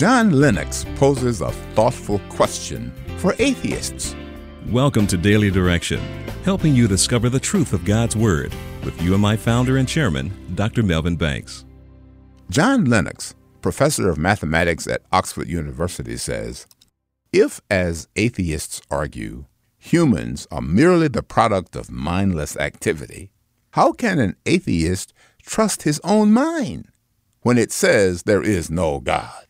John Lennox poses a thoughtful question for atheists. Welcome to Daily Direction, helping you discover the truth of God's Word with UMI founder and chairman, Dr. Melvin Banks. John Lennox, professor of mathematics at Oxford University, says If, as atheists argue, humans are merely the product of mindless activity, how can an atheist trust his own mind when it says there is no God?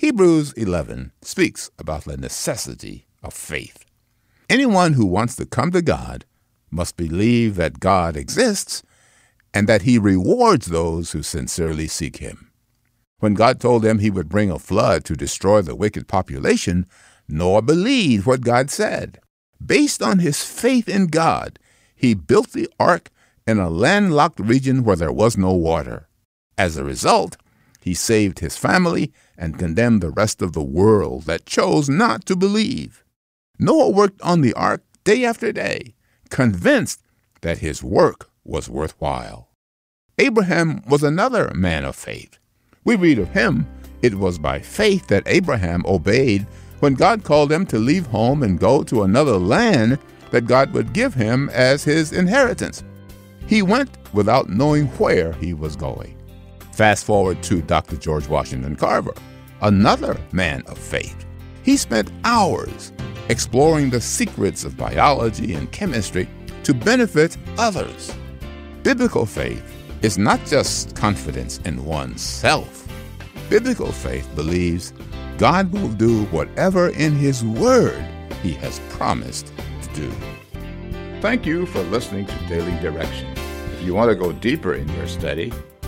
Hebrews 11 speaks about the necessity of faith. Anyone who wants to come to God must believe that God exists and that he rewards those who sincerely seek him. When God told them he would bring a flood to destroy the wicked population, Noah believed what God said. Based on his faith in God, he built the ark in a landlocked region where there was no water. As a result, he saved his family and condemned the rest of the world that chose not to believe. Noah worked on the ark day after day, convinced that his work was worthwhile. Abraham was another man of faith. We read of him, it was by faith that Abraham obeyed when God called him to leave home and go to another land that God would give him as his inheritance. He went without knowing where he was going. Fast forward to Dr. George Washington Carver, another man of faith. He spent hours exploring the secrets of biology and chemistry to benefit others. Biblical faith is not just confidence in oneself. Biblical faith believes God will do whatever in His Word He has promised to do. Thank you for listening to Daily Direction. If you want to go deeper in your study,